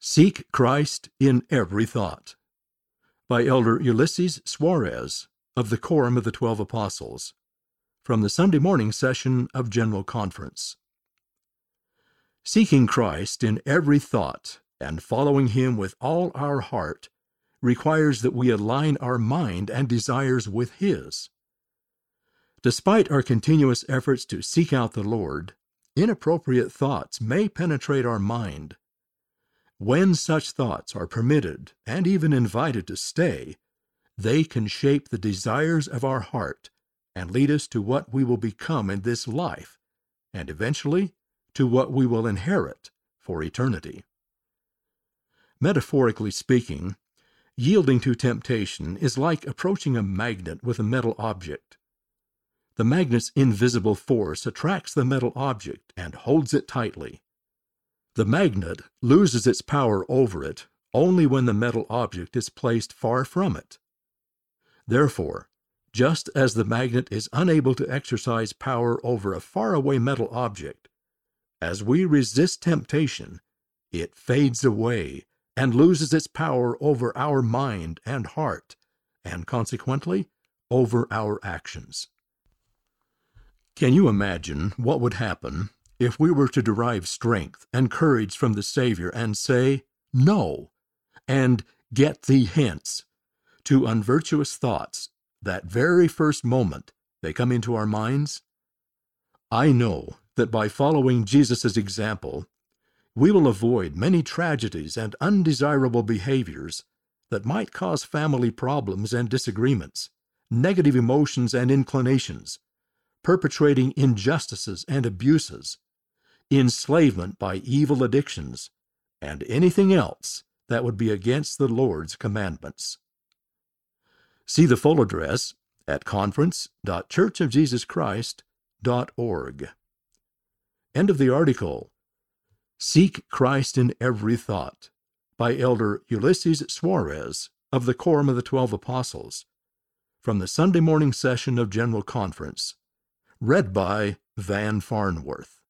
Seek Christ in Every Thought by Elder Ulisses Soares of the Quorum of the Twelve Apostles from the Sunday morning session of General Conference. Seeking Christ in every thought and following Him with all our heart requires that we align our mind and desires with His. Despite our continuous efforts to seek out the Lord, inappropriate thoughts may penetrate our mind. When such thoughts are permitted and even invited to stay, they can shape the desires of our heart and lead us to what we will become in this life, and eventually to what we will inherit for eternity. Metaphorically speaking, yielding to temptation is like approaching a magnet with a metal object. The magnet's invisible force attracts the metal object and holds it tightly. The magnet loses its power over it only when the metal object is placed far from it. Therefore, just as the magnet is unable to exercise power over a faraway metal object, as we resist temptation, it fades away and loses its power over our mind and heart, and consequently over our actions. Can you imagine what would happen if we were to derive strength and courage from the Savior and say, No, and get thee hence, to unvirtuous thoughts that very first moment they come into our minds? I know that by following Jesus' example, we will avoid many tragedies and undesirable behaviors that might cause family problems and disagreements, negative emotions and inclinations, perpetrating injustices and abuses, enslavement by evil addictions, and anything else that would be against the Lord's commandments. See the full address at conference.churchofjesuschrist.org. End of the article. Seek Christ in Every Thought by Elder Ulisses Soares of the Quorum of the Twelve Apostles from the Sunday morning session of General Conference read by Van Farnworth.